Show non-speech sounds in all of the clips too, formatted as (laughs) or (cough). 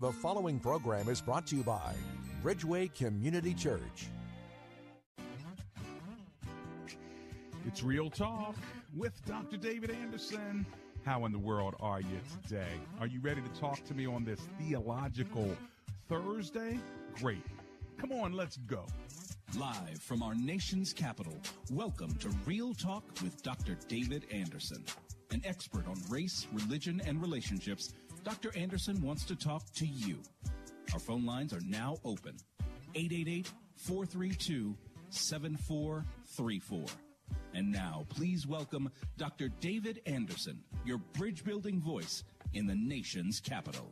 The following program is brought to you by Bridgeway Community Church. It's Real Talk with Dr. David Anderson. How in the world are you today? Are you ready to talk to me on this theological Thursday? Great. Come on, let's go. Live from our nation's capital, welcome to Real Talk with Dr. David Anderson. An expert on race, religion, and relationships, Dr. Anderson wants to talk to you. Our phone lines are now open 888 432 7434. And now, please welcome Dr. David Anderson, your bridge building voice in the nation's capital.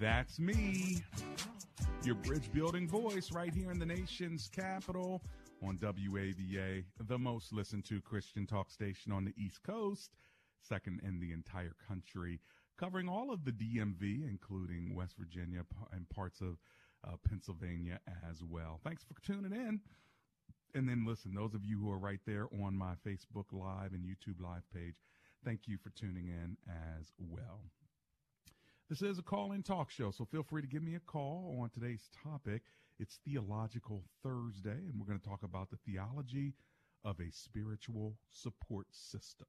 That's me, your bridge building voice right here in the nation's capital on WAVA, the most listened to Christian talk station on the East Coast, second in the entire country, covering all of the DMV, including West Virginia and parts of uh, Pennsylvania as well. Thanks for tuning in. And then listen, those of you who are right there on my Facebook Live and YouTube Live page, thank you for tuning in as well. This is a call in talk show, so feel free to give me a call on today's topic. It's Theological Thursday, and we're going to talk about the theology of a spiritual support system.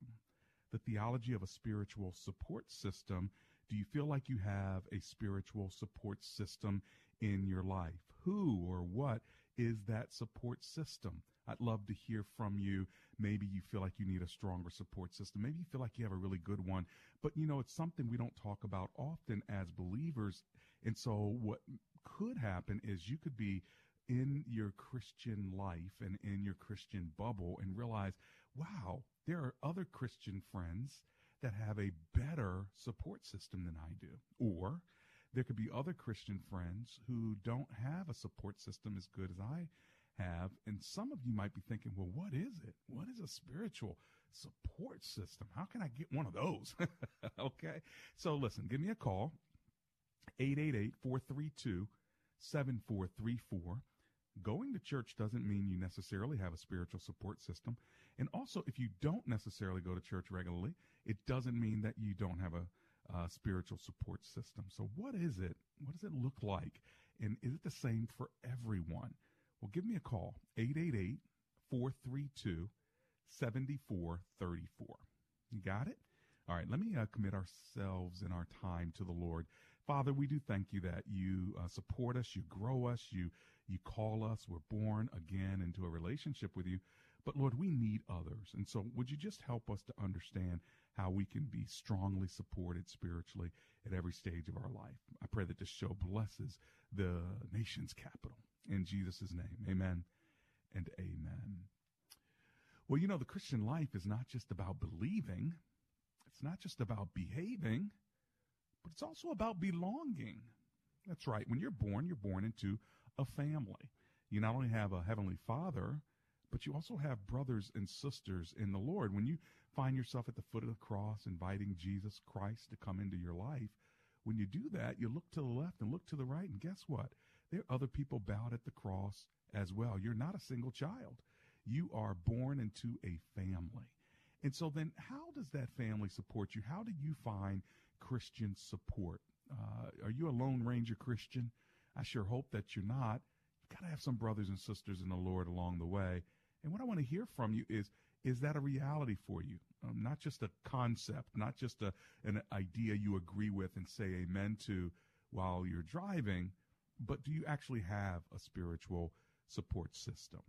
The theology of a spiritual support system. Do you feel like you have a spiritual support system in your life? Who or what is that support system? I'd love to hear from you. Maybe you feel like you need a stronger support system. Maybe you feel like you have a really good one. But you know, it's something we don't talk about often as believers. And so what could happen is you could be in your Christian life and in your Christian bubble and realize, wow, there are other Christian friends that have a better support system than I do. Or there could be other Christian friends who don't have a support system as good as I have. And some of you might be thinking, well, what is it? What is a spiritual support system? How can I get one of those? (laughs) okay. So listen, give me a call. 888-432-7434. Going to church doesn't mean you necessarily have a spiritual support system. And also, if you don't necessarily go to church regularly, it doesn't mean that you don't have a uh, spiritual support system. So, what is it? What does it look like? And is it the same for everyone? Well, give me a call 888 432 7434. You got it? All right, let me uh, commit ourselves and our time to the Lord. Father, we do thank you that you uh, support us, you grow us, you you call us, we're born again into a relationship with you. But Lord, we need others. And so would you just help us to understand how we can be strongly supported spiritually at every stage of our life? I pray that this show blesses the nation's capital. In Jesus' name, amen and amen. Well, you know, the Christian life is not just about believing, it's not just about behaving, but it's also about belonging. That's right. When you're born, you're born into a family. You not only have a heavenly father, but you also have brothers and sisters in the Lord. When you find yourself at the foot of the cross inviting Jesus Christ to come into your life, when you do that, you look to the left and look to the right, and guess what? There are other people bowed at the cross as well. You're not a single child. You are born into a family. And so then how does that family support you? How do you find Christian support? Uh, are you a Lone Ranger Christian? I sure hope that you're not. You've got to have some brothers and sisters in the Lord along the way. And what I want to hear from you is, is that a reality for you? Um, not just a concept, not just a, an idea you agree with and say amen to while you're driving, but do you actually have a spiritual support system?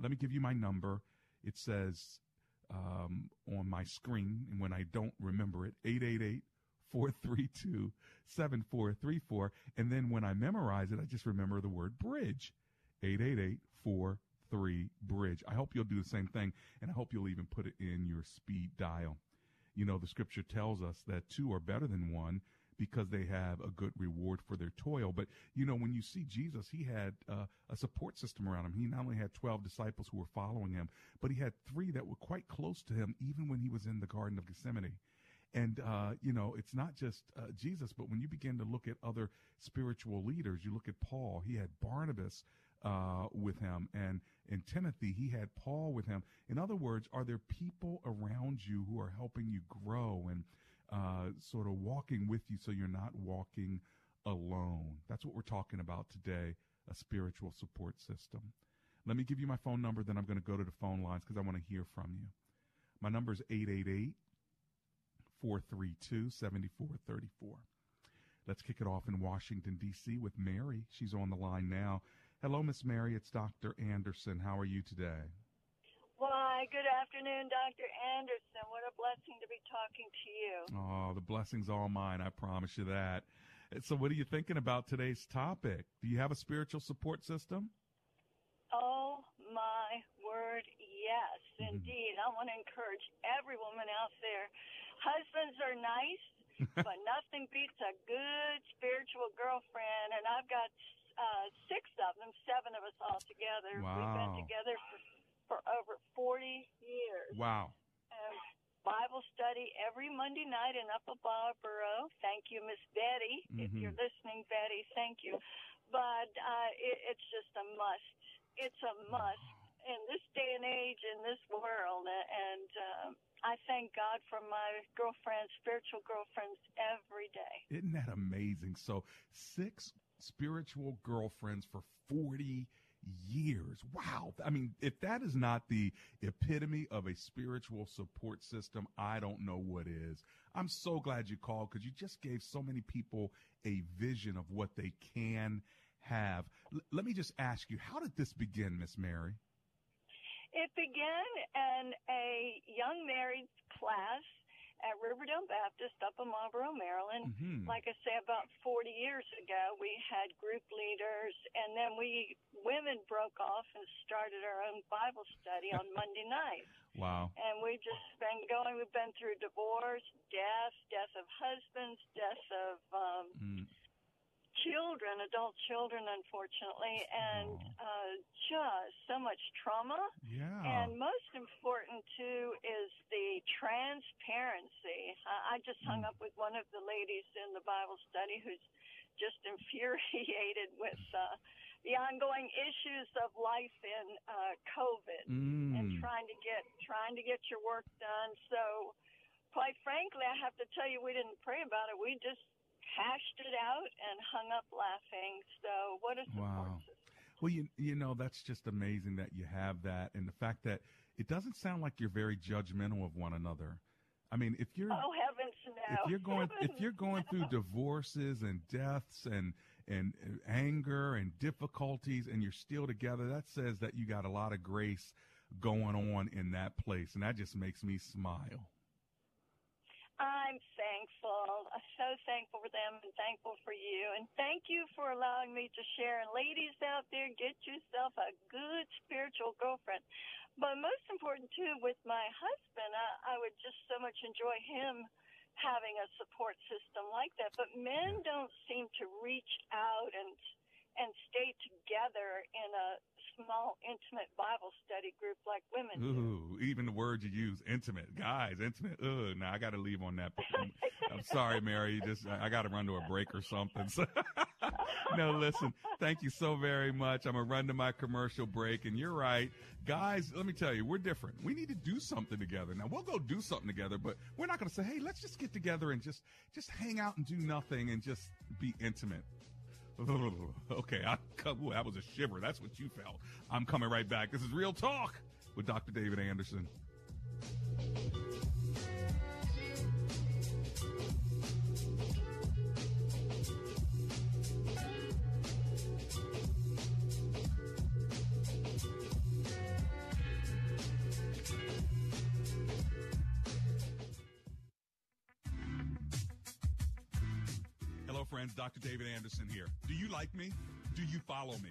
Let me give you my number. It says um, on my screen, and when I don't remember it, 888 432 7434. And then when I memorize it, I just remember the word bridge 888 43 bridge. I hope you'll do the same thing, and I hope you'll even put it in your speed dial. You know, the scripture tells us that two are better than one because they have a good reward for their toil. But, you know, when you see Jesus, he had uh, a support system around him. He not only had 12 disciples who were following him, but he had three that were quite close to him, even when he was in the Garden of Gethsemane. And, uh, you know, it's not just uh, Jesus, but when you begin to look at other spiritual leaders, you look at Paul, he had Barnabas uh, with him, and in Timothy, he had Paul with him. In other words, are there people around you who are helping you grow and uh, sort of walking with you so you're not walking alone? That's what we're talking about today a spiritual support system. Let me give you my phone number, then I'm going to go to the phone lines because I want to hear from you. My number is 888 432 7434. Let's kick it off in Washington, D.C. with Mary. She's on the line now. Hello, Miss Mary. It's Dr. Anderson. How are you today? Why, good afternoon, Dr. Anderson. What a blessing to be talking to you. Oh, the blessing's all mine. I promise you that. So, what are you thinking about today's topic? Do you have a spiritual support system? Oh, my word, yes, mm-hmm. indeed. I want to encourage every woman out there. Husbands are nice, (laughs) but nothing beats a good spiritual girlfriend. And I've got uh, six of them, seven of us all together. Wow. We've been together for for over 40 years. Wow. Um, Bible study every Monday night in Upper Marlboro. Thank you, Miss Betty. Mm-hmm. If you're listening, Betty, thank you. But uh, it, it's just a must. It's a must in this day and age, in this world. And um, I thank God for my girlfriends, spiritual girlfriends, every day. Isn't that amazing? So, six spiritual girlfriends for 40 years. Wow. I mean, if that is not the epitome of a spiritual support system, I don't know what is. I'm so glad you called because you just gave so many people a vision of what they can have. L- let me just ask you, how did this begin, Miss Mary? It began in a young married class at Riverdale Baptist up in Marlboro, Maryland. Mm-hmm. Like I say, about 40 years ago, we had group leaders, and then we women broke off and started our own Bible study on (laughs) Monday nights. Wow. And we've just been going, we've been through divorce, death, death of husbands, death of um, mm children, adult children, unfortunately, and uh, just so much trauma. Yeah. And most important too is the transparency. I, I just hung mm. up with one of the ladies in the Bible study who's just infuriated (laughs) with uh, the ongoing issues of life in uh, COVID mm. and trying to get trying to get your work done. So, quite frankly, I have to tell you, we didn't pray about it. We just hashed it out and hung up laughing. So what a support wow. system. Well, you you know that's just amazing that you have that, and the fact that it doesn't sound like you're very judgmental of one another. I mean, if you're oh heavens no, if you're going heavens if you're (laughs) going no. through divorces and deaths and and anger and difficulties, and you're still together, that says that you got a lot of grace going on in that place, and that just makes me smile. I'm thankful. I'm so thankful for them and thankful for you. And thank you for allowing me to share. And ladies out there, get yourself a good spiritual girlfriend. But most important, too, with my husband, I, I would just so much enjoy him having a support system like that. But men don't seem to reach out and and stay together in a small, intimate Bible study group like women. Ooh, do. even the word you use, intimate, guys, intimate. Ugh, now I got to leave on that. I'm, I'm sorry, Mary. Just I got to run to a break or something. So, (laughs) no, listen. Thank you so very much. I'm gonna run to my commercial break, and you're right, guys. Let me tell you, we're different. We need to do something together. Now we'll go do something together, but we're not gonna say, hey, let's just get together and just just hang out and do nothing and just be intimate. (laughs) okay, I, ooh, that was a shiver. That's what you felt. I'm coming right back. This is Real Talk with Dr. David Anderson. Dr. David Anderson here. Do you like me? Do you follow me?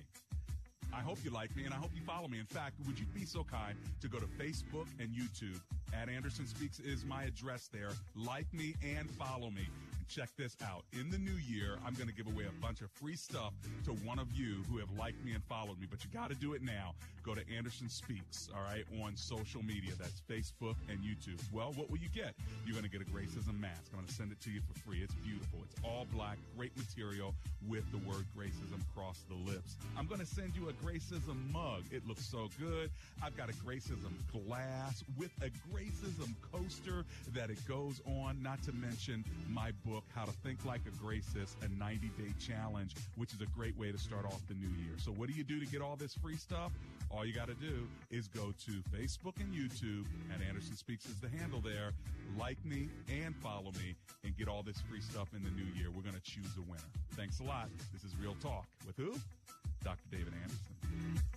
I hope you like me and I hope you follow me. In fact, would you be so kind to go to Facebook and YouTube? At Anderson Speaks is my address there. Like me and follow me. Check this out. In the new year, I'm going to give away a bunch of free stuff to one of you who have liked me and followed me, but you got to do it now. Go to Anderson Speaks, all right, on social media. That's Facebook and YouTube. Well, what will you get? You're going to get a Gracism mask. I'm going to send it to you for free. It's beautiful. It's all black, great material with the word Gracism across the lips. I'm going to send you a Gracism mug. It looks so good. I've got a Gracism glass with a Gracism coaster that it goes on, not to mention my book, How to Think Like a Gracist, a 90 day challenge, which is a great way to start off the new year. So, what do you do to get all this free stuff? All you got to do is go to Facebook and YouTube, and Anderson Speaks is the handle there. Like me and follow me and get all this free stuff in the new year. We're going to choose a winner. Thanks a lot. This is Real Talk with who? Dr. David Anderson.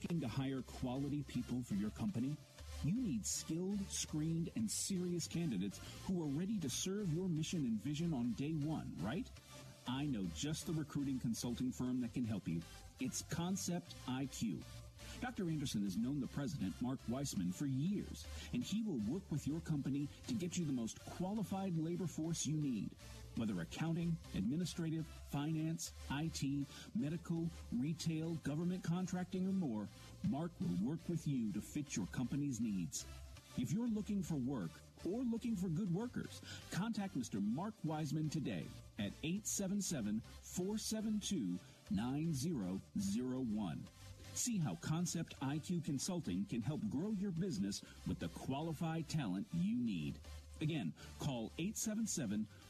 Looking to hire quality people for your company? You need skilled, screened, and serious candidates who are ready to serve your mission and vision on day one, right? I know just the recruiting consulting firm that can help you. It's Concept IQ. Dr. Anderson has known the president, Mark Weissman, for years, and he will work with your company to get you the most qualified labor force you need. Whether accounting, administrative, finance, IT, medical, retail, government contracting, or more, Mark will work with you to fit your company's needs. If you're looking for work or looking for good workers, contact Mr. Mark Wiseman today at 877 472 9001. See how Concept IQ Consulting can help grow your business with the qualified talent you need. Again, call 877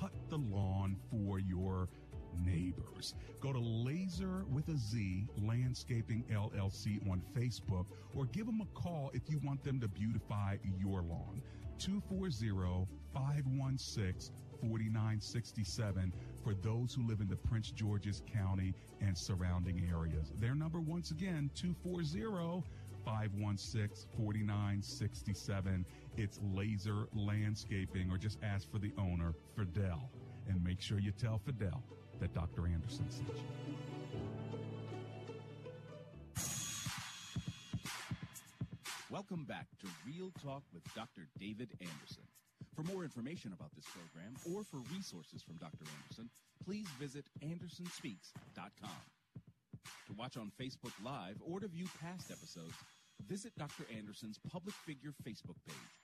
cut the lawn for your neighbors. Go to Laser with a Z Landscaping LLC on Facebook or give them a call if you want them to beautify your lawn. 240 516 4967 for those who live in the Prince George's County and surrounding areas. Their number, once again, 240 516 4967. It's Laser Landscaping, or just ask for the owner, Fidel. And make sure you tell Fidel that Dr. Anderson sent you. Welcome back to Real Talk with Dr. David Anderson. For more information about this program or for resources from Dr. Anderson, please visit andersonspeaks.com. To watch on Facebook Live or to view past episodes, visit Dr. Anderson's public figure Facebook page.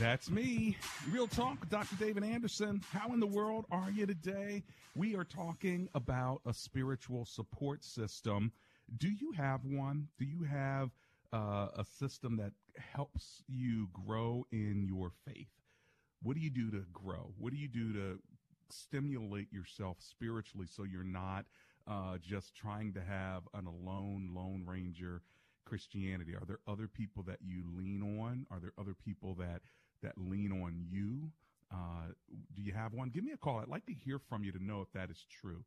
That's me. Real Talk with Dr. David Anderson. How in the world are you today? We are talking about a spiritual support system. Do you have one? Do you have uh, a system that helps you grow in your faith? What do you do to grow? What do you do to stimulate yourself spiritually so you're not uh, just trying to have an alone Lone Ranger Christianity? Are there other people that you lean on? Are there other people that that lean on you? Uh, do you have one? Give me a call. I'd like to hear from you to know if that is true.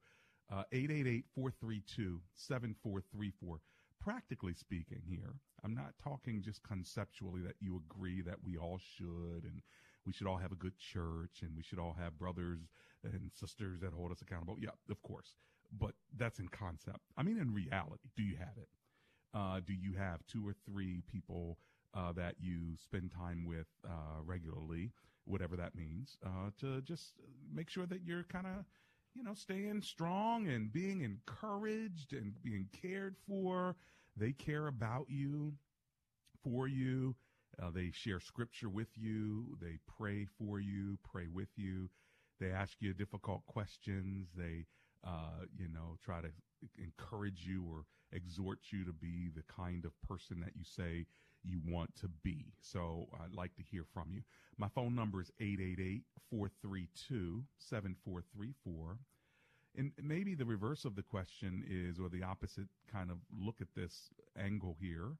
Uh, 888-432-7434. Practically speaking here, I'm not talking just conceptually that you agree that we all should and we should all have a good church and we should all have brothers and sisters that hold us accountable. Yeah, of course. But that's in concept. I mean, in reality, do you have it? Uh, do you have two or three people uh, that you spend time with uh, regularly, whatever that means, uh, to just make sure that you're kind of, you know, staying strong and being encouraged and being cared for. They care about you, for you. Uh, they share scripture with you. They pray for you, pray with you. They ask you difficult questions. They, uh, you know, try to encourage you or exhort you to be the kind of person that you say you want to be. So I'd like to hear from you. My phone number is 888-432-7434. And maybe the reverse of the question is, or the opposite kind of look at this angle here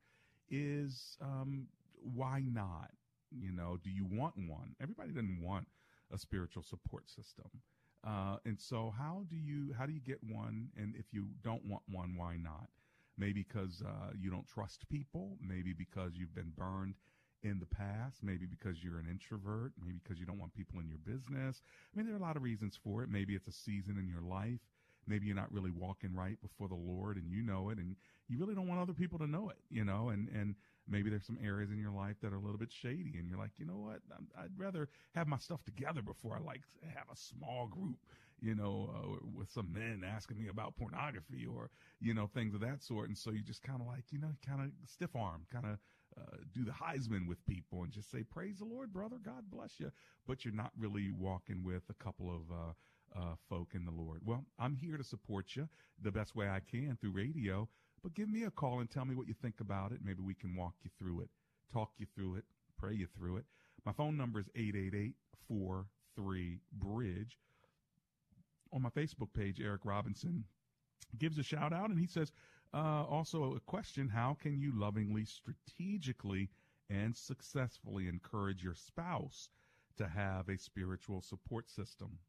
is, um, why not? You know, do you want one? Everybody doesn't want a spiritual support system. Uh, and so how do you, how do you get one? And if you don't want one, why not? Maybe because uh, you don't trust people. Maybe because you've been burned in the past. Maybe because you're an introvert. Maybe because you don't want people in your business. I mean, there are a lot of reasons for it. Maybe it's a season in your life. Maybe you're not really walking right before the Lord and you know it and you really don't want other people to know it, you know, and, and maybe there's some areas in your life that are a little bit shady and you're like, you know what? I'd rather have my stuff together before I like have a small group you know, uh, with some men asking me about pornography or, you know, things of that sort. And so you just kind of like, you know, kind of stiff arm, kind of uh, do the Heisman with people and just say, praise the Lord, brother. God bless you. But you're not really walking with a couple of, uh, uh, folk in the Lord. Well, I'm here to support you the best way I can through radio, but give me a call and tell me what you think about it. Maybe we can walk you through it, talk you through it, pray you through it. My phone number is 888 43 Bridge on my Facebook page, Eric Robinson gives a shout out and he says, uh, also a question, how can you lovingly, strategically, and successfully encourage your spouse to have a spiritual support system?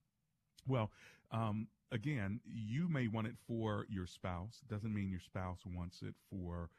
Well, um, again, you may want it for your spouse. Doesn't mean your spouse wants it for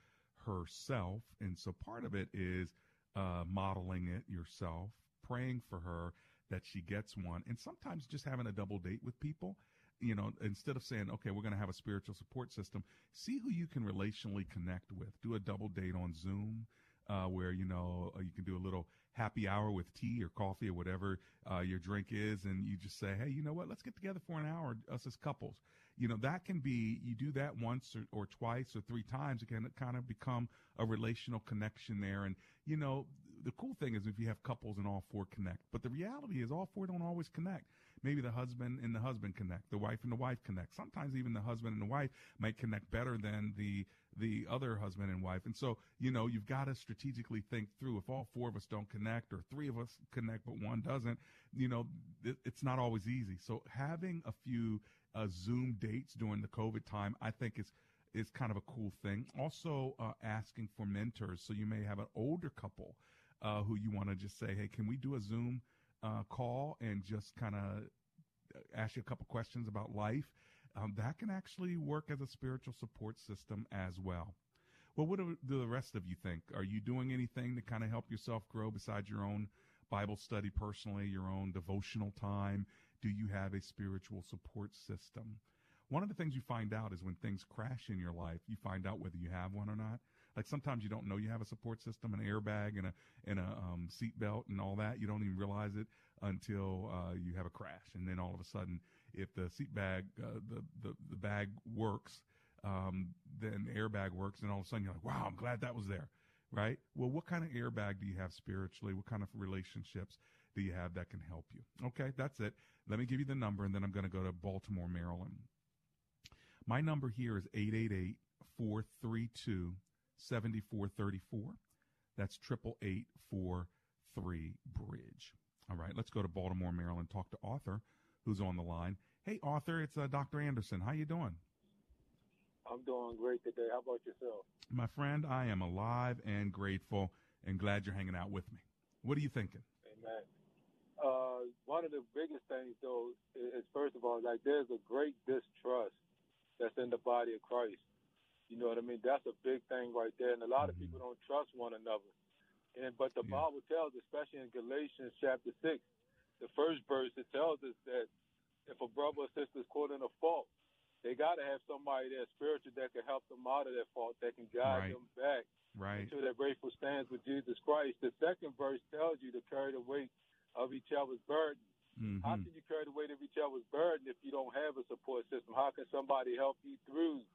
herself. And so part of it is uh, modeling it yourself, praying for her, that she gets one. And sometimes just having a double date with people, you know, instead of saying, okay, we're going to have a spiritual support system, see who you can relationally connect with. Do a double date on Zoom. Uh, where you know uh, you can do a little happy hour with tea or coffee or whatever uh, your drink is, and you just say, "Hey, you know what? Let's get together for an hour, us as couples." You know that can be you do that once or, or twice or three times, it can kind of become a relational connection there. And you know the cool thing is if you have couples and all four connect, but the reality is all four don't always connect. Maybe the husband and the husband connect, the wife and the wife connect. Sometimes even the husband and the wife might connect better than the the other husband and wife. And so, you know, you've got to strategically think through if all four of us don't connect or three of us connect but one doesn't, you know, it, it's not always easy. So having a few uh, Zoom dates during the COVID time, I think is is kind of a cool thing. Also, uh, asking for mentors. So you may have an older couple uh, who you want to just say, hey, can we do a Zoom uh, call and just kind of ask you a couple questions about life? Um, that can actually work as a spiritual support system as well. Well, what do the rest of you think? Are you doing anything to kind of help yourself grow besides your own Bible study personally, your own devotional time? Do you have a spiritual support system? One of the things you find out is when things crash in your life, you find out whether you have one or not. Like sometimes you don't know you have a support system, an airbag, and a and a um, seat belt, and all that. You don't even realize it until uh, you have a crash, and then all of a sudden, if the seat bag, uh, the, the the bag works, um, then the airbag works, and all of a sudden you're like, wow, I'm glad that was there, right? Well, what kind of airbag do you have spiritually? What kind of relationships do you have that can help you? Okay, that's it. Let me give you the number, and then I'm going to go to Baltimore, Maryland. My number here is 888 432 7434. That's triple eight four three bridge. All right, let's go to Baltimore, Maryland. Talk to Arthur, who's on the line. Hey, Arthur, it's uh, Dr. Anderson. How you doing? I'm doing great today. How about yourself? My friend, I am alive and grateful and glad you're hanging out with me. What are you thinking? Amen. Uh, one of the biggest things, though, is, is first of all, like there's a great distrust that's in the body of Christ. You know what I mean? That's a big thing right there, and a lot of Mm-hmm. people don't trust one another. And but the Yeah. Bible tells, especially in Galatians chapter six, the first verse, it tells us that if a brother or sister is caught in a fault, they got to have somebody that's spiritual that can help them out of that fault, that can guide Right. them back Right. into their grateful stands with Jesus Christ. The second verse tells you to carry the weight of each other's burden. Mhm. How can you carry the weight of each other's burden if you don't have a support system? How can somebody help you through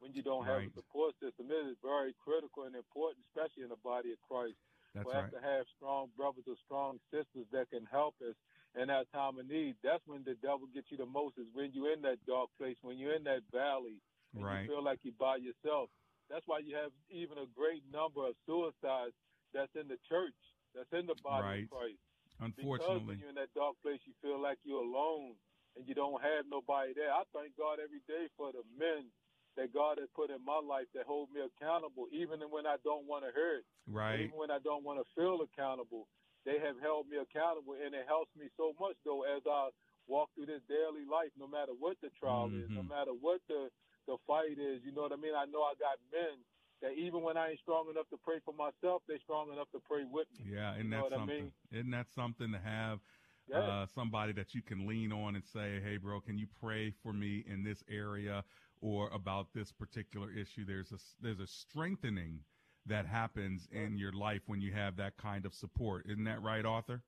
when you don't have Right. a support system? It is very critical and important, especially in the body of Christ. That's we have right. to have strong brothers or strong sisters that can help us in that time of need. That's when the devil gets you the most is when you're in that dark place, when you're in that valley, and Right. you feel like you're by yourself. That's why you have even a great number of suicides that's in the church, that's in the body Right. of Christ. Because Unfortunately. when you're in that dark place, you feel like you're alone and you don't have nobody there. I thank God every day for the men that God has put in my life that hold me accountable, even when I don't want to hear it. Right. Even when I don't want to feel accountable, they have held me accountable, and it helps me so much though as I walk through this daily life. No matter what the trial is, no Mhm. matter what the the fight is, you know what I mean. I know I got men that even when I ain't strong enough to pray for myself, they're strong enough to pray with me. Yeah, you isn't know that what I something? mean? Isn't that something to have Yeah. uh, somebody that you can lean on and say, "Hey, bro, can you pray for me in this area or about this particular issue?" There's a there's a strengthening that happens in your life when you have that kind of support. Isn't that right, Arthur?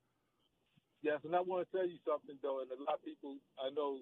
Yes, and I want to tell you something though, and a lot of people I know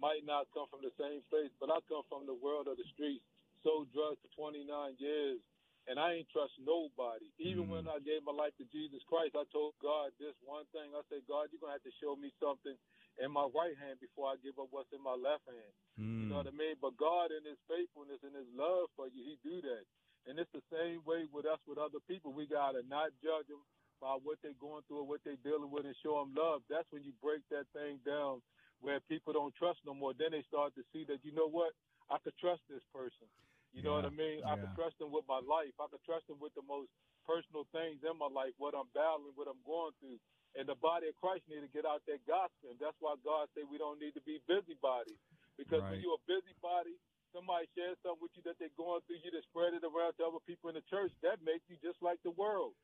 might not come from the same place, but I come from the world of the streets. Sold drugs for 29 years, and I ain't trust nobody. Even Mm. when I gave my life to Jesus Christ, I told God this one thing. I said, God, you're gonna have to show me something in my right hand before I give up what's in my left hand. You hmm. know what I mean? But God, in His faithfulness and His love for you, He do that. And it's the same way with us with other people. We gotta not judge them by what they're going through or what they're dealing with, and show them love. That's when you break that thing down, where people don't trust no more. Then they start to see that you know what, I could trust this person. You know what I Yeah, mean? I yeah. could trust them with my life. I could trust them with the most personal things in my life, what I'm battling, what I'm going through. And the body of Christ need to get out that gospel. And that's why God said we don't need to be busybodies. Because when you're a busybody, somebody shares something with you that they're going through, you to spread it around to other people in the church. That makes you just like the world.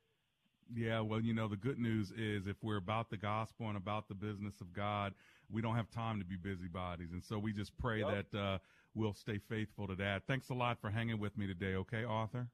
Yeah, well, you know, the good news is if we're about the gospel and about the business of God, we don't have time to be busybodies. And so we just pray Yep. that uh, we'll stay faithful to that. Thanks a lot for hanging with me today, okay, Arthur?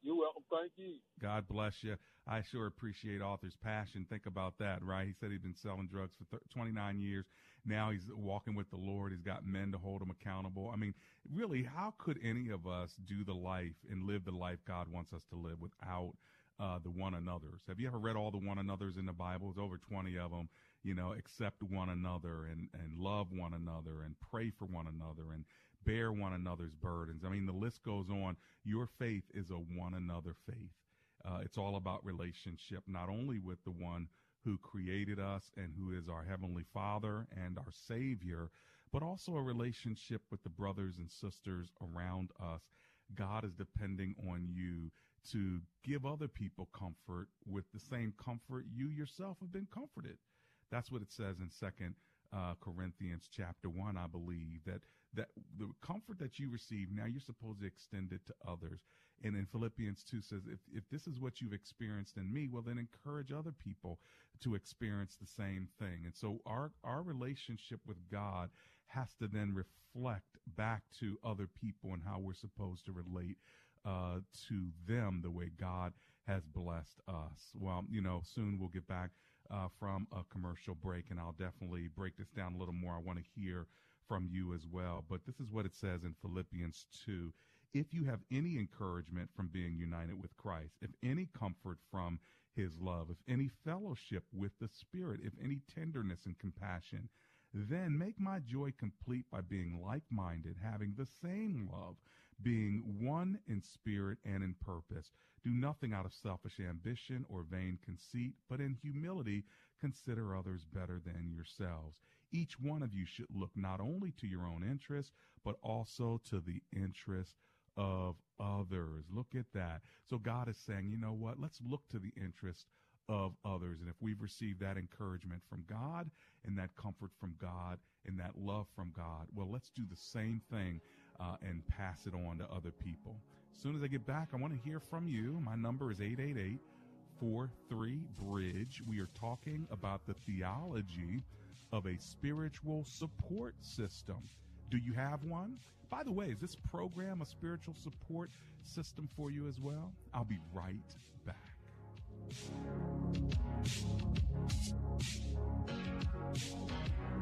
You're welcome. Thank you. God bless you. I sure appreciate Arthur's passion. Think about that, right? He said he'd been selling drugs for th- 29 years. Now he's walking with the Lord. He's got men to hold him accountable. I mean, really, how could any of us do the life and live the life God wants us to live without uh, the one another's? Have you ever read all the one another's in the Bible? There's over 20 of them. You know, accept one another and, and love one another and pray for one another and bear one another's burdens. I mean, the list goes on. Your faith is a one another faith. Uh, it's all about relationship, not only with the one who created us and who is our heavenly father and our savior, but also a relationship with the brothers and sisters around us. God is depending on you to give other people comfort with the same comfort you yourself have been comforted. That's what it says in Second uh, Corinthians chapter one, I believe that that the comfort that you receive now you're supposed to extend it to others. And in Philippians two says, if if this is what you've experienced in me, well then encourage other people to experience the same thing. And so our our relationship with God has to then reflect back to other people and how we're supposed to relate uh, to them the way God has blessed us. Well, you know, soon we'll get back uh, from a commercial break, and I'll definitely break this down a little more. I want to hear from you as well. But this is what it says in Philippians 2. If you have any encouragement from being united with Christ, if any comfort from his love, if any fellowship with the Spirit, if any tenderness and compassion, then make my joy complete by being like minded, having the same love, being one in spirit and in purpose. Do nothing out of selfish ambition or vain conceit, but in humility consider others better than yourselves. Each one of you should look not only to your own interest, but also to the interest of others. Look at that. So God is saying, you know what? Let's look to the interest of others. And if we've received that encouragement from God and that comfort from God and that love from God, well, let's do the same thing uh, and pass it on to other people. As soon as I get back, I want to hear from you. My number is 888 43 Bridge. We are talking about the theology of a spiritual support system. Do you have one? By the way, is this program a spiritual support system for you as well? I'll be right back.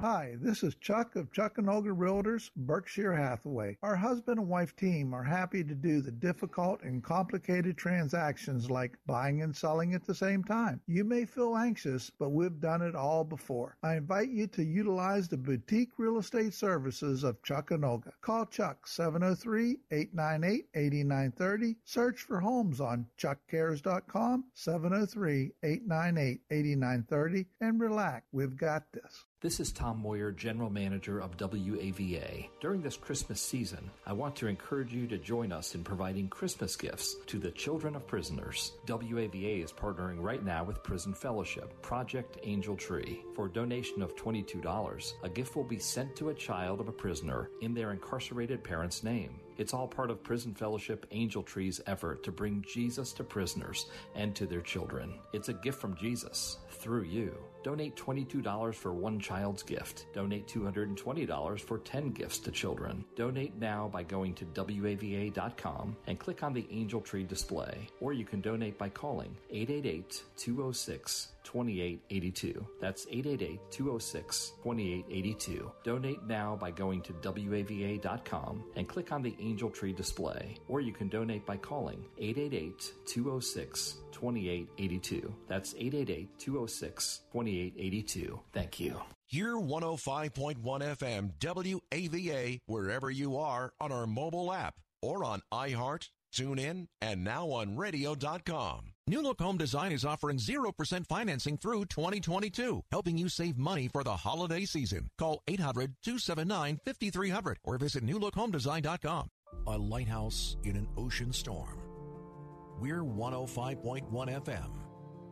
Hi, this is Chuck of Chuck and Olga Realtors, Berkshire Hathaway. Our husband and wife team are happy to do the difficult and complicated transactions like buying and selling at the same time. You may feel anxious, but we've done it all before. I invite you to utilize the boutique real estate services of Chuck and Olga. Call Chuck 703-898-8930. Search for homes on chuckcares.com 703-898-8930 and relax. We've got this. This is Tom Moyer, General Manager of WAVA. During this Christmas season, I want to encourage you to join us in providing Christmas gifts to the children of prisoners. WAVA is partnering right now with Prison Fellowship, Project Angel Tree. For a donation of $22, a gift will be sent to a child of a prisoner in their incarcerated parent's name. It's all part of Prison Fellowship Angel Tree's effort to bring Jesus to prisoners and to their children. It's a gift from Jesus through you. Donate $22 for one child's gift. Donate $220 for 10 gifts to children. Donate now by going to WAVA.com and click on the Angel Tree display, or you can donate by calling 888 206 2882. That's 888 206 2882. Donate now by going to WAVA.com and click on the Angel Tree display, or you can donate by calling 888 206 2882. That's 888 206 2882. Thank you. Hear 105.1 FM WAVA wherever you are on our mobile app or on iHeart, TuneIn, and now on radio.com. New Look Home Design is offering 0% financing through 2022, helping you save money for the holiday season. Call 800 279 5300 or visit newlookhomedesign.com. A lighthouse in an ocean storm. We're 105.1 FM,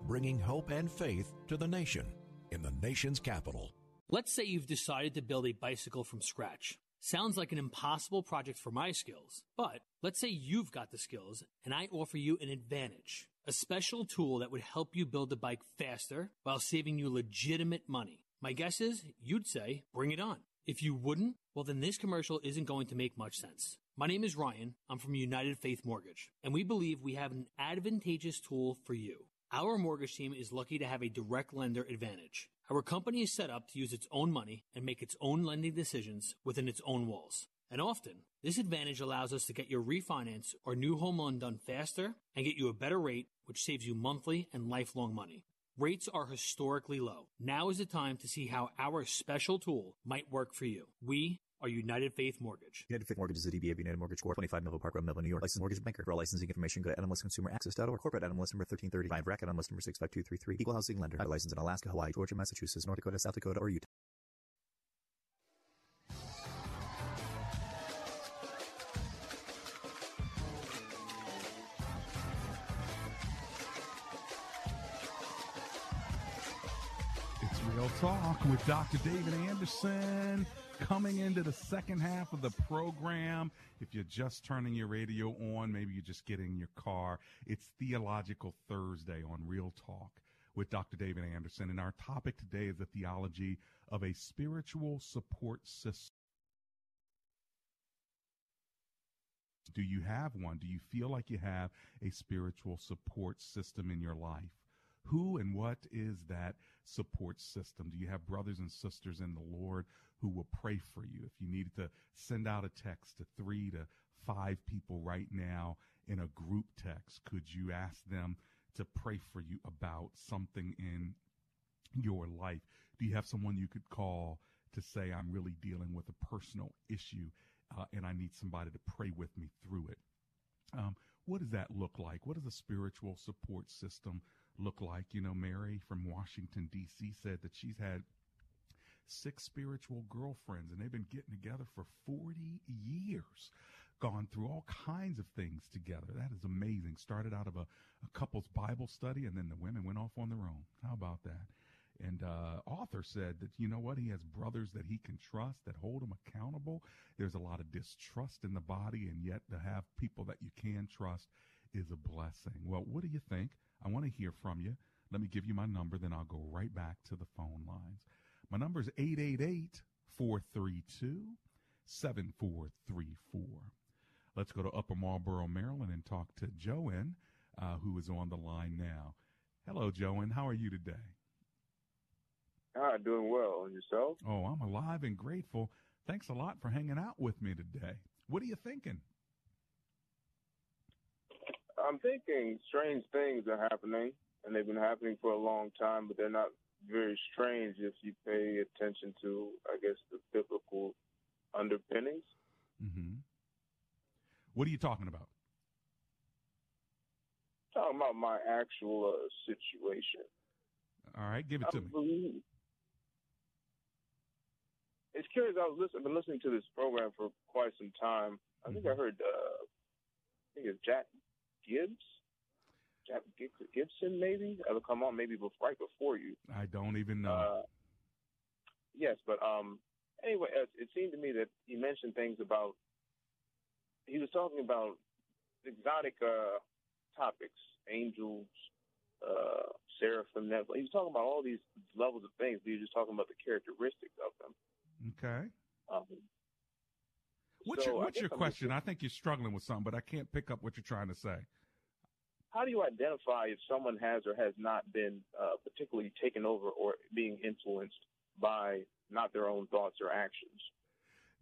bringing hope and faith to the nation in the nation's capital. Let's say you've decided to build a bicycle from scratch. Sounds like an impossible project for my skills, but let's say you've got the skills and I offer you an advantage. A special tool that would help you build the bike faster while saving you legitimate money. My guess is you'd say, bring it on. If you wouldn't, well, then this commercial isn't going to make much sense. My name is Ryan. I'm from United Faith Mortgage, and we believe we have an advantageous tool for you. Our mortgage team is lucky to have a direct lender advantage. Our company is set up to use its own money and make its own lending decisions within its own walls. And often, this advantage allows us to get your refinance or new home loan done faster and get you a better rate, which saves you monthly and lifelong money. Rates are historically low. Now is the time to see how our special tool might work for you. We are United Faith Mortgage. United Faith Mortgage is a DBA of United Mortgage Corp. 25 Melville Park Road, Melville, New York. Licensed mortgage banker. For all licensing information, go to nmlsconsumeraccess.org. Corporate NMLS number 1335. Racket NMLS number 65233. Equal housing lender. Licensed in Alaska, Hawaii, Georgia, Massachusetts, North Dakota, South Dakota, or Utah. It's Real Talk with Dr. David Anderson coming into the second half of the program. If you're just turning your radio on, maybe you're just getting in your car, it's Theological Thursday on Real Talk with Dr. David Anderson. And our topic today is the theology of a spiritual support system. Do you have one? Do you feel like you have a spiritual support system in your life? Who and what is that support system? Do you have brothers and sisters in the Lord who will pray for you? If you needed to send out a text to three to five people right now in a group text, could you ask them to pray for you about something in your life? Do you have someone you could call to say, I'm really dealing with a personal issue uh, and I need somebody to pray with me through it? Um, what does that look like? What does a spiritual support system look like? You know, Mary from Washington, D.C. said that she's had six spiritual girlfriends and they've been getting together for 40 years. gone through all kinds of things together. That is amazing. Started out of a, a couple's Bible study, and then the women went off on their own. How about that? And uh, Arthur said that you know what he has brothers that he can trust that hold him accountable. There's a lot of distrust in the body, and yet to have people that you can trust is a blessing. Well, what do you think? I want to hear from you. Let me give you my number, then I'll go right back to the phone lines. My number is 888 432 7434. Let's go to Upper Marlboro, Maryland, and talk to Joanne, uh, who is on the line now. Hello, Joanne. How are you today? Ah, doing well. And yourself? Oh, I'm alive and grateful. Thanks a lot for hanging out with me today. What are you thinking? I'm thinking strange things are happening, and they've been happening for a long time, but they're not very strange if you pay attention to, I guess, the biblical underpinnings. Mm-hmm. What are you talking about? Talking about my actual uh, situation. All right, give it to I me. It's curious. I was listening, I've been listening to this program for quite some time. I think Mm-hmm. I heard. Uh, I think it's Jack Gibbs. Gibson, maybe. Ever come on? Maybe before, right before you. I don't even know. Uh, yes, but um, anyway, it, it seemed to me that he mentioned things about. He was talking about exotic uh, topics, angels, uh, seraphim. He was talking about all these levels of things. He was just talking about the characteristics of them. Okay. Um, What's so your What's your question? I think you're struggling with something, but I can't pick up what you're trying to say. how do you identify if someone has or has not been uh, particularly taken over or being influenced by not their own thoughts or actions?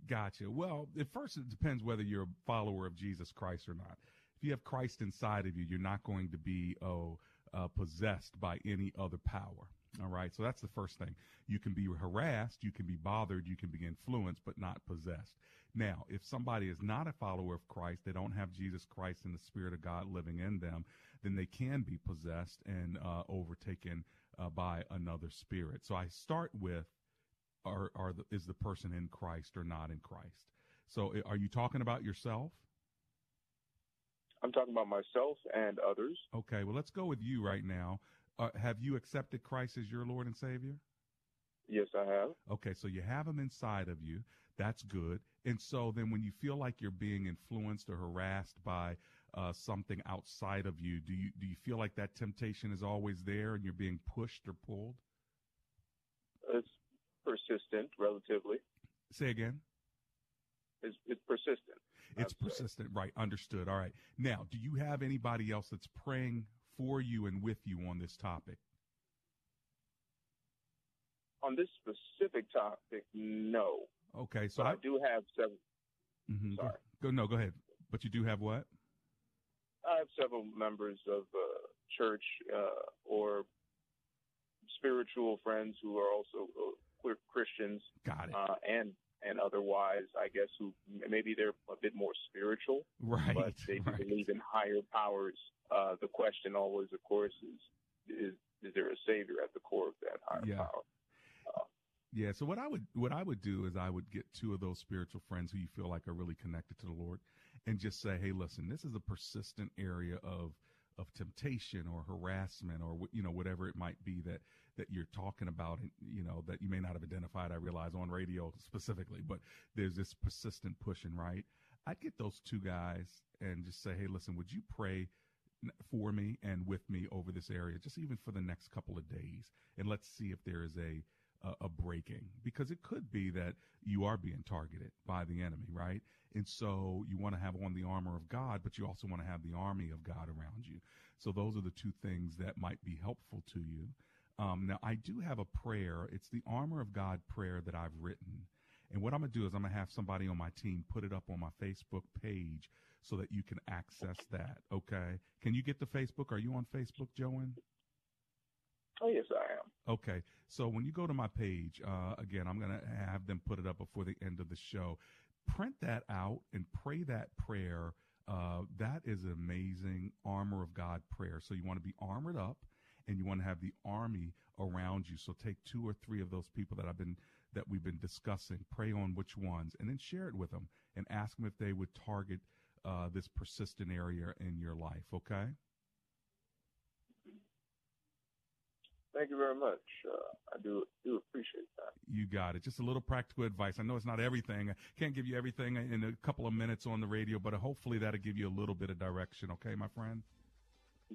Gotcha. Well, at first, it depends whether you're a follower of Jesus Christ or not. If you have Christ inside of you, you're not going to be oh uh, possessed by any other power. All right. So that's the first thing. You can be harassed, you can be bothered, you can be influenced, but not possessed. Now, if somebody is not a follower of Christ, they don't have Jesus Christ and the Spirit of God living in them, then they can be possessed and uh, overtaken uh, by another spirit. So I start with are, are the, is the person in Christ or not in Christ? So are you talking about yourself? I'm talking about myself and others. Okay, well, let's go with you right now. Uh, have you accepted Christ as your Lord and Savior? Yes, I have. Okay, so you have him inside of you. That's good. And so then when you feel like you're being influenced or harassed by uh, something outside of you, do you do you feel like that temptation is always there and you're being pushed or pulled? It's persistent, relatively. Say again. It's, it's persistent. It's persistent, right? Understood. All right. Now, do you have anybody else that's praying for you and with you on this topic? On this specific topic, no. Okay, so but I, do have several. mhm, go- Sorry. Go, no, go ahead. But you do have what? I have several members of uh, church uh, or spiritual friends who are also uh, queer Christians. Got it. Uh, and and otherwise, I guess who maybe they're a bit more spiritual, Right, But they right. believe in higher powers. Uh, the question always, of course, is is is there a savior at the core of that higher Yeah. power? Yeah. So what I would what I would do is I would get two of those spiritual friends who you feel like are really connected to the Lord, and just say, hey, listen, this is a persistent area of of temptation or harassment or you know whatever it might be that that you're talking about and you know that you may not have identified i realize on radio specifically but there's this persistent pushing right i'd get those two guys and just say hey listen would you pray for me and with me over this area just even for the next couple of days and let's see if there is a a, a breaking because it could be that you are being targeted by the enemy right and so you want to have on the armor of God, but you also want to have the army of God around you. So those are the two things that might be helpful to you. Um, now, I do have a prayer. It's the armor of God prayer that I've written. And what I'm going to do is I'm going to have somebody on my team put it up on my Facebook page so that you can access that. Okay. Can you get the Facebook? Are you on Facebook, Joanne? Oh yes, I am. Okay. So when you go to my page, uh, again, I'm going to have them put it up before the end of the show. Print that out and pray that prayer. Uh, that is an amazing armor of God prayer. So you want to be armored up and you want to have the army around you. So take two or three of those people that I've been, that we've been discussing, pray on which ones, and then share it with them and ask them if they would target uh, this persistent area in your life. Okay. Thank you very much. Uh, I do do appreciate that. You got it. Just a little practical advice. I know it's not everything. I can't give you everything in a couple of minutes on the radio, but hopefully that'll give you a little bit of direction. Okay, my friend.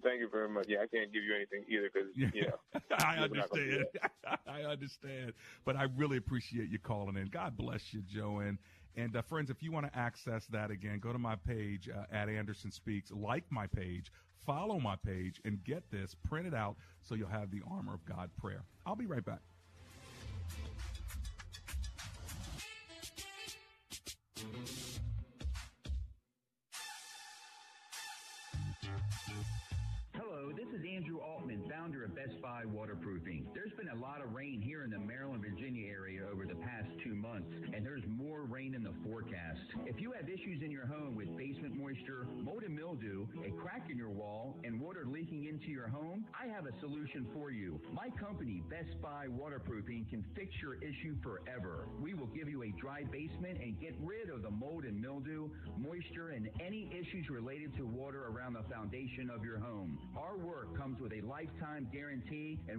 Thank you very much. Yeah, I can't give you anything either because yeah, (laughs) I understand. (laughs) I understand, but I really appreciate you calling in. God bless you, Joanne. And uh, friends, if you want to access that again, go to my page uh, at Anderson Speaks, like my page, follow my page, and get this printed out so you'll have the armor of God prayer. I'll be right back. Best Buy Waterproofing. There's been a lot of rain here in the Maryland, Virginia area over the past two months, and there's more rain in the forecast. If you have issues in your home with basement moisture, mold and mildew, a crack in your wall, and water leaking into your home, I have a solution for you. My company, Best Buy Waterproofing, can fix your issue forever. We will give you a dry basement and get rid of the mold and mildew, moisture, and any issues related to water around the foundation of your home. Our work comes with a lifetime guarantee, and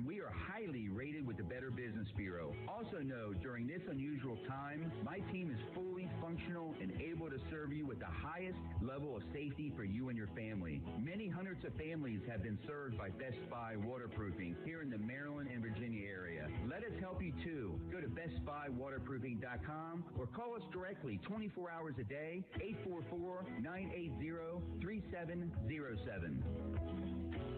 we are highly rated with the Better Business Bureau. Also know during this unusual time, my team is fully functional and able to serve you with the highest level of safety for you and your family. Many hundreds of families have been served by Best Buy Waterproofing here in the Maryland and Virginia area. Let us help you too. Go to bestbuywaterproofing.com or call us directly 24 hours a day, 844 980 3707.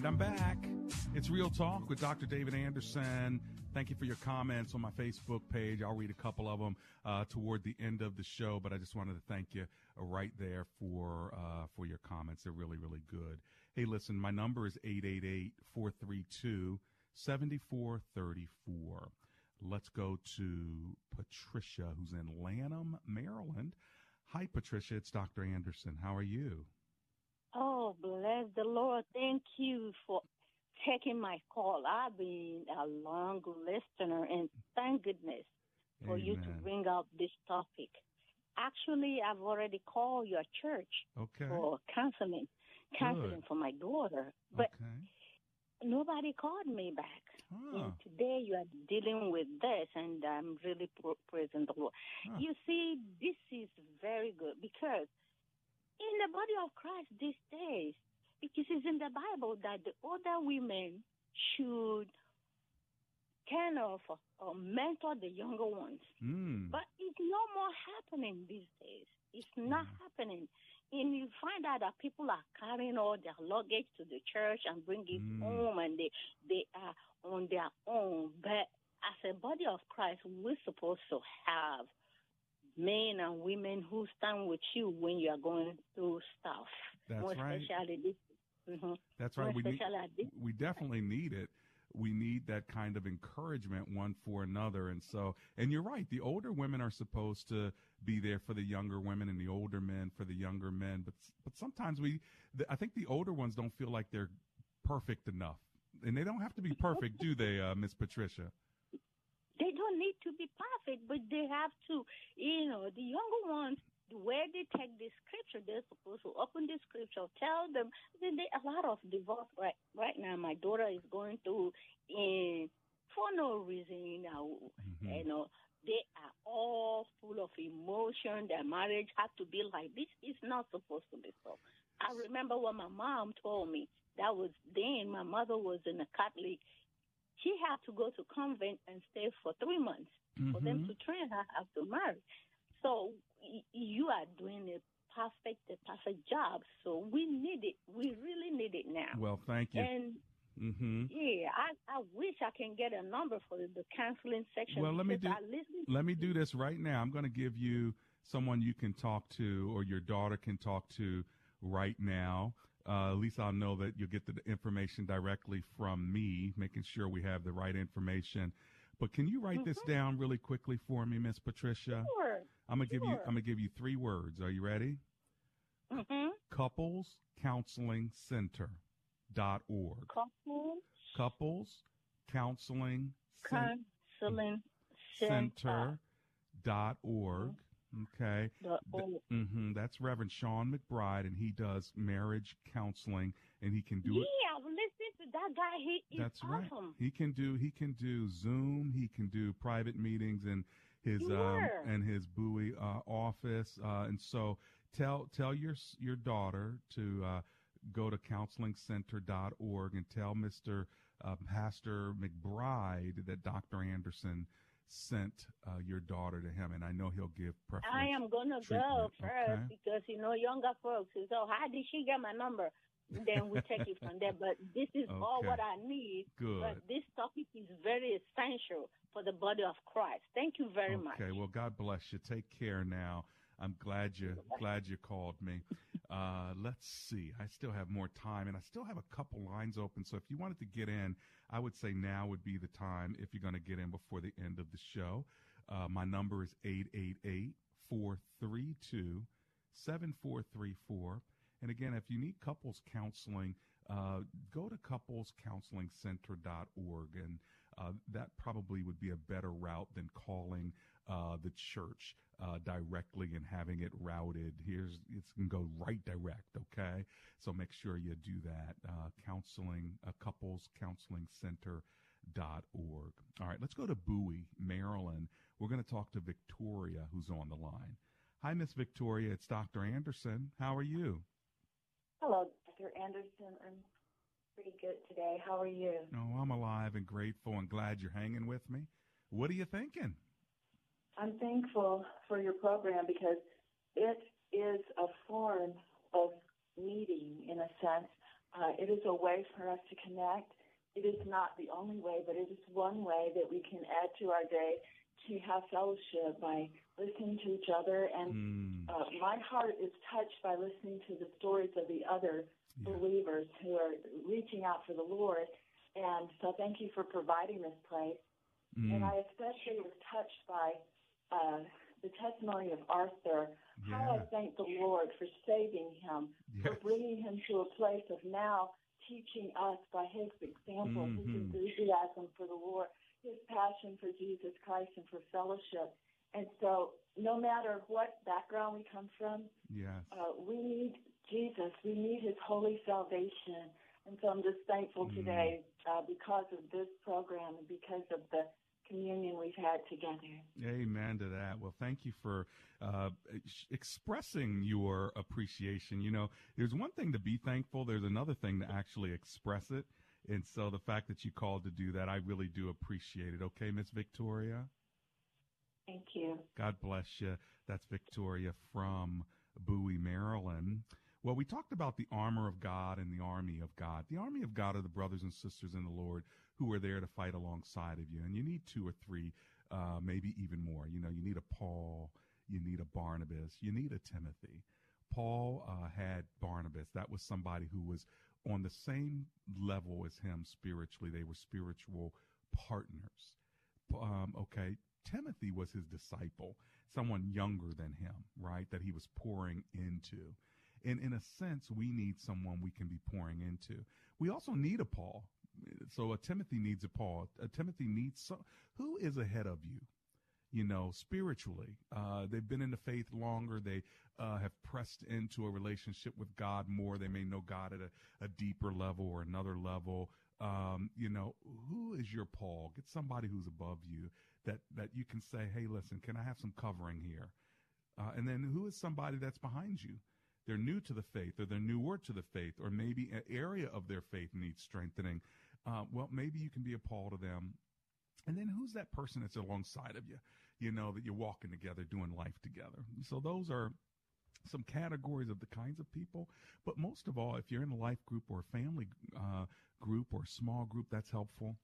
And I'm back. It's Real Talk with Dr. David Anderson. Thank you for your comments on my Facebook page. I'll read a couple of them uh, toward the end of the show, but I just wanted to thank you uh, right there for uh, for your comments. They're really, really good. Hey, listen, my number is 888-432-7434. Let's go to Patricia, who's in Lanham, Maryland. Hi, Patricia. It's Dr. Anderson. How are you? Oh, bless the Lord. Thank you for taking my call. I've been a long listener, and thank goodness for Amen. you to bring up this topic. Actually, I've already called your church okay. for counseling, counseling Good. for my daughter, but okay. nobody called me back. Ah. And today you are dealing with this, and I'm really praising the Lord. Huh. You see, this is very good because in the body of Christ these days, because it is in the Bible that the older women should kind of uh, mentor the younger ones. Mm. But it's no more happening these days. It's not happening. And you find out that people are carrying all their luggage to the church and bring it Mm. home and they, they are on their own. But as a body of Christ, we're supposed to have men and women who stand with you when you are going through stuff. That's More right. especially this. mhm. That's More right. We need, especially at this we definitely need it. We need that kind of encouragement one for another. And so, and you're right. The older women are supposed to be there for the younger women and the older men for the younger men. But, but sometimes we, the, I think the older ones don't feel like they're perfect enough. And they don't have to be perfect, do they, uh, Miss Patricia? They don't need to be perfect, but they have to, you know, the younger ones, where they take the scripture, they're supposed to open the scripture, tell them. Then there a lot of divorce right right now. My daughter is going through, in for no reason, you know, Mm-hmm. you know. They are all full of emotion. Their marriage had to be like this. It's not supposed to be so. I remember what my mom told me. That was then. My mother was in a Catholic she had to go to convent and stay for three months for them Mhm. to train her how to marry. So y- you are doing a perfect, a perfect job. So we need it. We really need it now. Well, thank you. And hmm yeah, I, I wish I can get a number for the, the counseling section. Well, let me do because I listen let me do this right now. I'm going to give you someone you can talk to, or your daughter can talk to right now. Uh, at least I'll know that you'll get the information directly from me, making sure we have the right information. But can you write this down really quickly for me, Miss Patricia? Sure. I'm gonna give you I'm gonna give you three words. Are you ready? Mm-hmm. Couples Counseling Center dot org. Couple Couples Counseling counseling Center dot org. Okay. Dot org. hmm That's Reverend Sean McBride, and he does marriage counseling, and he can do Yeah, it. I've listened to that guy. He is That's right. awesome. He can do he can do Zoom. He can do private meetings in his um and his Bowie uh, office. Uh, and so tell tell your your daughter to uh, go to counselingcenter.org and tell Mister uh, Pastor McBride that Dr. Anderson sent uh, your daughter to him, and I know he'll give preference. I am gonna go first okay? because you know younger folks. So how did she get my number? Then we take it from there. But this is all what I need. Good. But this topic is very essential for the body of Christ. Thank you very much. Okay, well, God bless you. Take care now. I'm glad you glad you called me. Uh, let's see. I still have more time, and I still have a couple lines open. So if you wanted to get in, I would say now would be the time if you're going to get in before the end of the show. Uh, my number is 888 432 7434. And again, if you need couples counseling, uh, go to couplescounselingcenter.org. And uh, that probably would be a better route than calling uh, the church uh, directly and having it routed. Here's it's going to go right direct. Okay, so make sure you do that. Uh, counseling, uh, couples counseling center. Dot org. All right, let's go to Bowie, Maryland. We're going to talk to Victoria, who's on the line. Hi, Miss Victoria. It's Dr. Anderson. How are you? Hello, Dr. Anderson. I'm pretty good today. How are you? Oh, I'm alive and grateful and glad you're hanging with me. What are you thinking? I'm thankful for your program because it is a form of meeting, in a sense. Uh, it is a way for us to connect. It is not the only way, but it is one way that we can add to our day to have fellowship by listening to each other. And Hmm. uh, my heart is touched by listening to the stories of the other believers who are reaching out for the Lord. And so thank you for providing this place. Mm. And I especially was touched by uh, the testimony of Arthur. How I thank the Lord for saving him, for bringing him to a place of now teaching us by his example, his Mhm. enthusiasm for the Lord, his passion for Jesus Christ and for fellowship. And so, no matter what background we come from, Yes. uh, we need Jesus. We need His holy salvation. And so I'm just thankful Mm. today uh, because of this program and because of the communion we've had together. Amen to that. Well, thank you for uh, ex- expressing your appreciation. You know, there's one thing to be thankful, there's another thing to actually express it. And so the fact that you called to do that, I really do appreciate it. Okay, Miss Victoria? Thank you. God bless you. That's Victoria from Bowie, Maryland. Well, we talked about the armor of God and the army of God. The army of God are the brothers and sisters in the Lord who are there to fight alongside of you. And you need two or three, uh, maybe even more. You know, you need a Paul, You need a Barnabas. You need a Timothy. Paul uh, had Barnabas. That was somebody who was on the same level as him spiritually. They were spiritual partners. Um, okay. Timothy was his disciple, someone younger than him, right? That he was pouring into. And in a sense, we need someone we can be pouring into. We also need a Paul. So a Timothy needs a Paul. A Timothy needs some, who is ahead of you? You know, spiritually, uh, they've been in the faith longer. They uh, have pressed into a relationship with God more. They may know God at a, a deeper level or another level. Um, you know, who is your Paul? Get somebody who's above you that that you can say, "Hey, listen, can I have some covering here?" Uh, and then who is somebody that's behind you? They're new to the faith, or they're newer to the faith, or maybe an area of their faith needs strengthening. Uh, well, maybe you can be a Paul to them. And then who's that person that's alongside of you? You know that you're walking together, doing life together. So those are some categories of the kinds of people. But most of all, if you're in a life group or a family uh, group or a small group, that's helpful.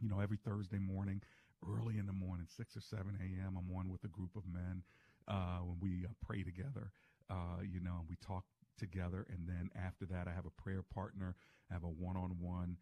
You know, every Thursday morning, early in the morning, 6 or 7 a.m., I'm on with a group of men uh, when we uh, pray together. Uh, you know, we talk together. And then after that, I have a prayer partner. I have a one on one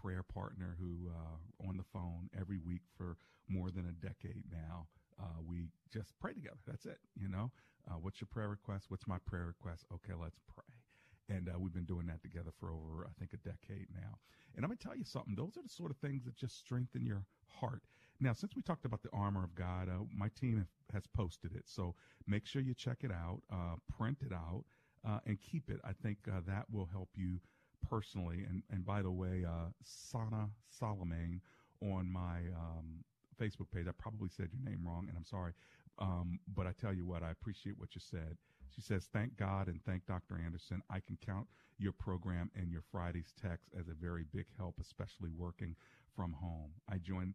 prayer partner who uh, on the phone every week for more than a decade now. Uh, we just pray together. That's it. You know, uh, what's your prayer request? What's my prayer request? Okay, let's pray. And uh, we've been doing that together for over, I think, a decade now. And I'm going to tell you something. Those are the sort of things that just strengthen your heart. Now, since we talked about the armor of God, uh, my team has posted it. So make sure you check it out, uh, print it out, uh, and keep it. I think uh, that will help you personally. And, and by the way, uh, Sana Solomon on my um, Facebook page, I probably said your name wrong, and I'm sorry. Um, but I tell you what, I appreciate what you said. She says, Thank God and thank Dr. Anderson. I can count your program and your Friday's text as a very big help, especially working from home. I joined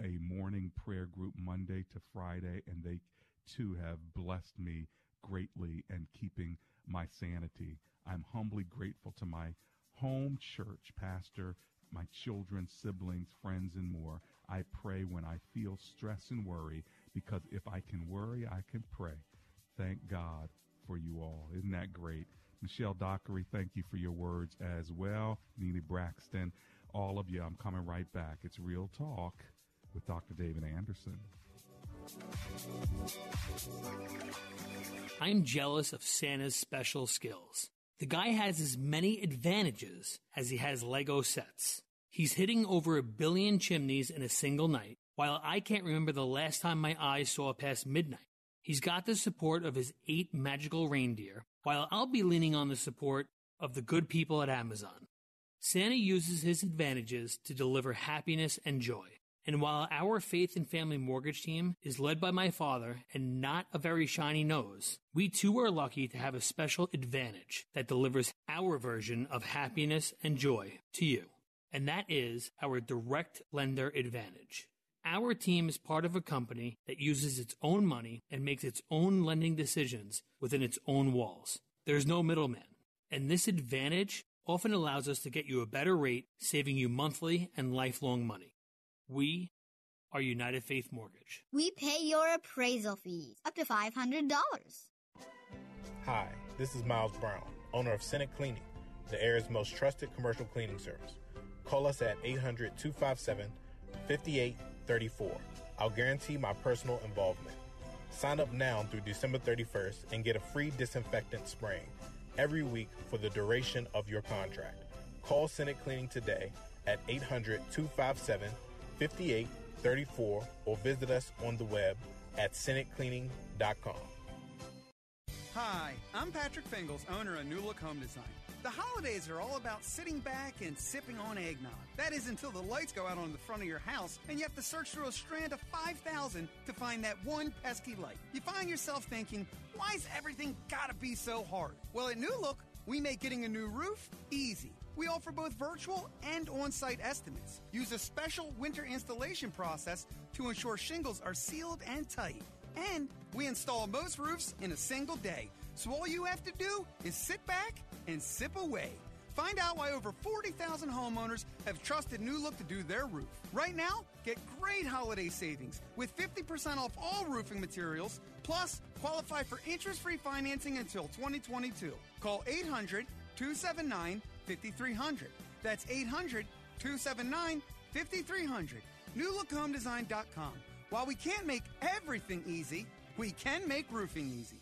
a morning prayer group Monday to Friday, and they too have blessed me greatly and keeping my sanity. I'm humbly grateful to my home church pastor, my children, siblings, friends, and more. I pray when I feel stress and worry because if I can worry, I can pray. Thank God for you all. Isn't that great? Michelle Dockery, thank you for your words as well. Neely Braxton, all of you, I'm coming right back. It's Real Talk with Dr. David Anderson. I'm jealous of Santa's special skills. The guy has as many advantages as he has Lego sets. He's hitting over a billion chimneys in a single night, while I can't remember the last time my eyes saw past midnight. He's got the support of his eight magical reindeer, while I'll be leaning on the support of the good people at Amazon. Santa uses his advantages to deliver happiness and joy. And while our faith and family mortgage team is led by my father and not a very shiny nose, we too are lucky to have a special advantage that delivers our version of happiness and joy to you. And that is our direct lender advantage. Our team is part of a company that uses its own money and makes its own lending decisions within its own walls. There's no middleman. And this advantage often allows us to get you a better rate, saving you monthly and lifelong money. We are United Faith Mortgage. We pay your appraisal fees up to $500. Hi, this is Miles Brown, owner of Senate Cleaning, the area's most trusted commercial cleaning service. Call us at 800 257 5834. I'll guarantee my personal involvement. Sign up now through December 31st and get a free disinfectant spraying every week for the duration of your contract. Call Senate Cleaning today at 800 257 5834 or visit us on the web at senatecleaning.com. Hi, I'm Patrick Fingles, owner of New Look Home Design. The holidays are all about sitting back and sipping on eggnog. That is until the lights go out on the front of your house and you have to search through a strand of 5,000 to find that one pesky light. You find yourself thinking, why's everything gotta be so hard? Well, at New Look, we make getting a new roof easy. We offer both virtual and on site estimates. Use a special winter installation process to ensure shingles are sealed and tight. And we install most roofs in a single day. So all you have to do is sit back and sip away. Find out why over 40,000 homeowners have trusted New Look to do their roof. Right now, get great holiday savings with 50% off all roofing materials, plus qualify for interest free financing until 2022. Call 800 279 5300. That's 800 279 5300. NewLookHomeDesign.com. While we can't make everything easy, we can make roofing easy.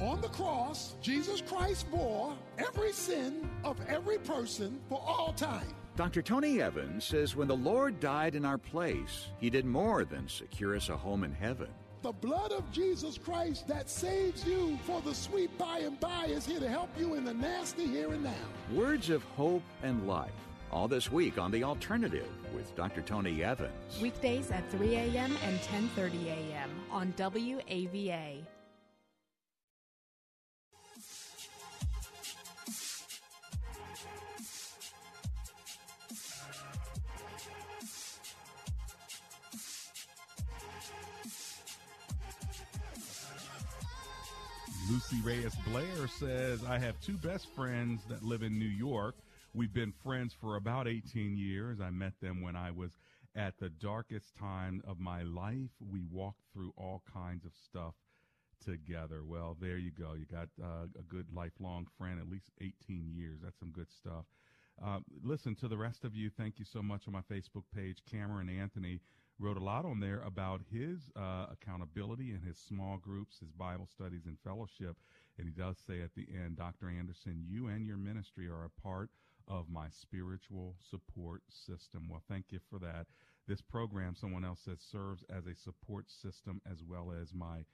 On the cross, Jesus Christ bore every sin of every person for all time. Dr. Tony Evans says when the Lord died in our place, he did more than secure us a home in heaven. The blood of Jesus Christ that saves you for the sweet by and by is here to help you in the nasty here and now. Words of hope and life. All this week on The Alternative with Dr. Tony Evans. Weekdays at 3 a.m. and 10:30 a.m. on WAVA. Reyes Blair says, I have two best friends that live in New York. We've been friends for about 18 years. I met them when I was at the darkest time of my life. We walked through all kinds of stuff together. Well, there you go. You got uh, a good lifelong friend, at least 18 years. That's some good stuff. Uh, listen to the rest of you. Thank you so much on my Facebook page. Cameron Anthony wrote a lot on there about his uh, accountability and his small groups, his Bible studies and fellowship. And he does say at the end, Dr. Anderson, you and your ministry are a part of my spiritual support system. Well, thank you for that. This program, someone else says, serves as a support system as well as my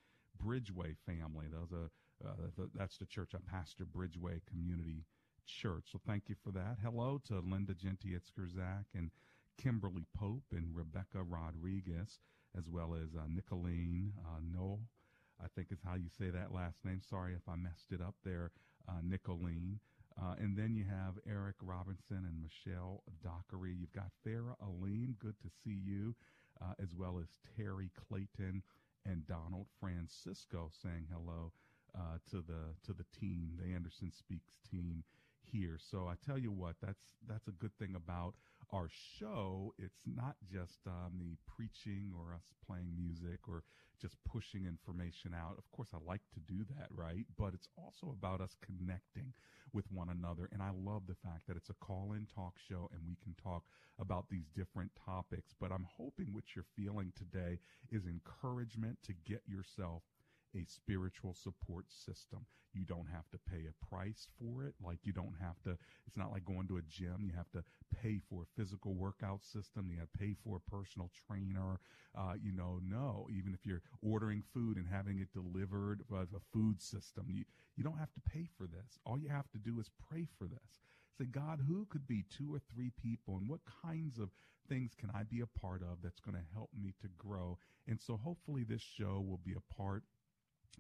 Bridgeway family. Those are, uh, the, that's the church I pastor, Bridgeway Community Church. So thank you for that. Hello to Linda Genti Itzkerzak and Kimberly Pope and Rebecca Rodriguez, as well as uh, Nicolene uh, Noel. I think is how you say that last name. Sorry if I messed it up there, uh, Nicolene. Uh, and then you have Eric Robinson and Michelle Dockery. You've got Farah Aline, good to see you, uh, as well as Terry Clayton and Donald Francisco saying hello uh, to the to the team, the Anderson Speaks team here. So I tell you what, that's that's a good thing about our show, it's not just um, the preaching or us playing music or just pushing information out. Of course, I like to do that, right? But it's also about us connecting with one another. And I love the fact that it's a call in talk show and we can talk about these different topics. But I'm hoping what you're feeling today is encouragement to get yourself a spiritual support system. You don't have to pay a price for it. Like you don't have to, it's not like going to a gym. You have to pay for a physical workout system. You have to pay for a personal trainer. Uh, you know, no, even if you're ordering food and having it delivered, uh, a food system, you, you don't have to pay for this. All you have to do is pray for this. Say, God, who could be two or three people and what kinds of things can I be a part of that's going to help me to grow? And so hopefully this show will be a part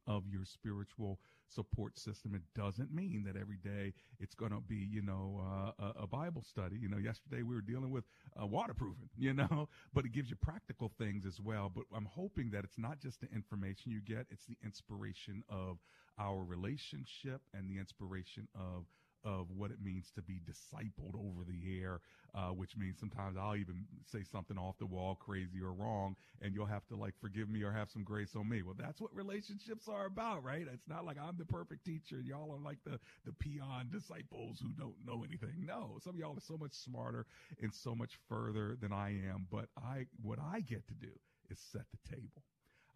of your spiritual support system. It doesn't mean that every day it's going to be, you know, uh, a, Bible study. You know, yesterday we were dealing with uh, waterproofing, (laughs) you know, but it gives you practical things as well. But I'm hoping that it's not just the information you get, it's the inspiration of our relationship and the inspiration of of what it means to be discipled over the air, uh, which means sometimes I'll even say something off the wall, crazy or wrong, and you'll have to like forgive me or have some grace on me. Well, that's what relationships are about, right? It's not like I'm the perfect teacher. Y'all are like the, the peon disciples who don't know anything. No, some of y'all are so much smarter and so much further than I am. But I, what I get to do is set the table.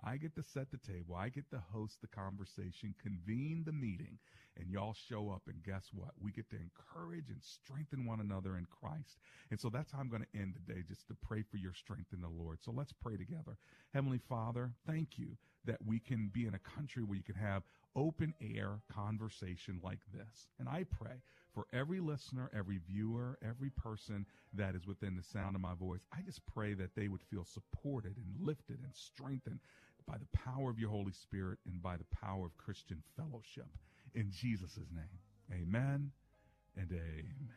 I get to set the table. I get to host the conversation, convene the meeting, and y'all show up. And guess what? We get to encourage and strengthen one another in Christ. And so that's how I'm going to end today, just to pray for your strength in the Lord. So let's pray together. Heavenly Father, thank you that we can be in a country where you can have open air conversation like this. And I pray for every listener, every viewer, every person that is within the sound of my voice. I just pray that they would feel supported and lifted and strengthened by the power of your Holy Spirit and by the power of Christian fellowship. In Jesus' name, amen and amen.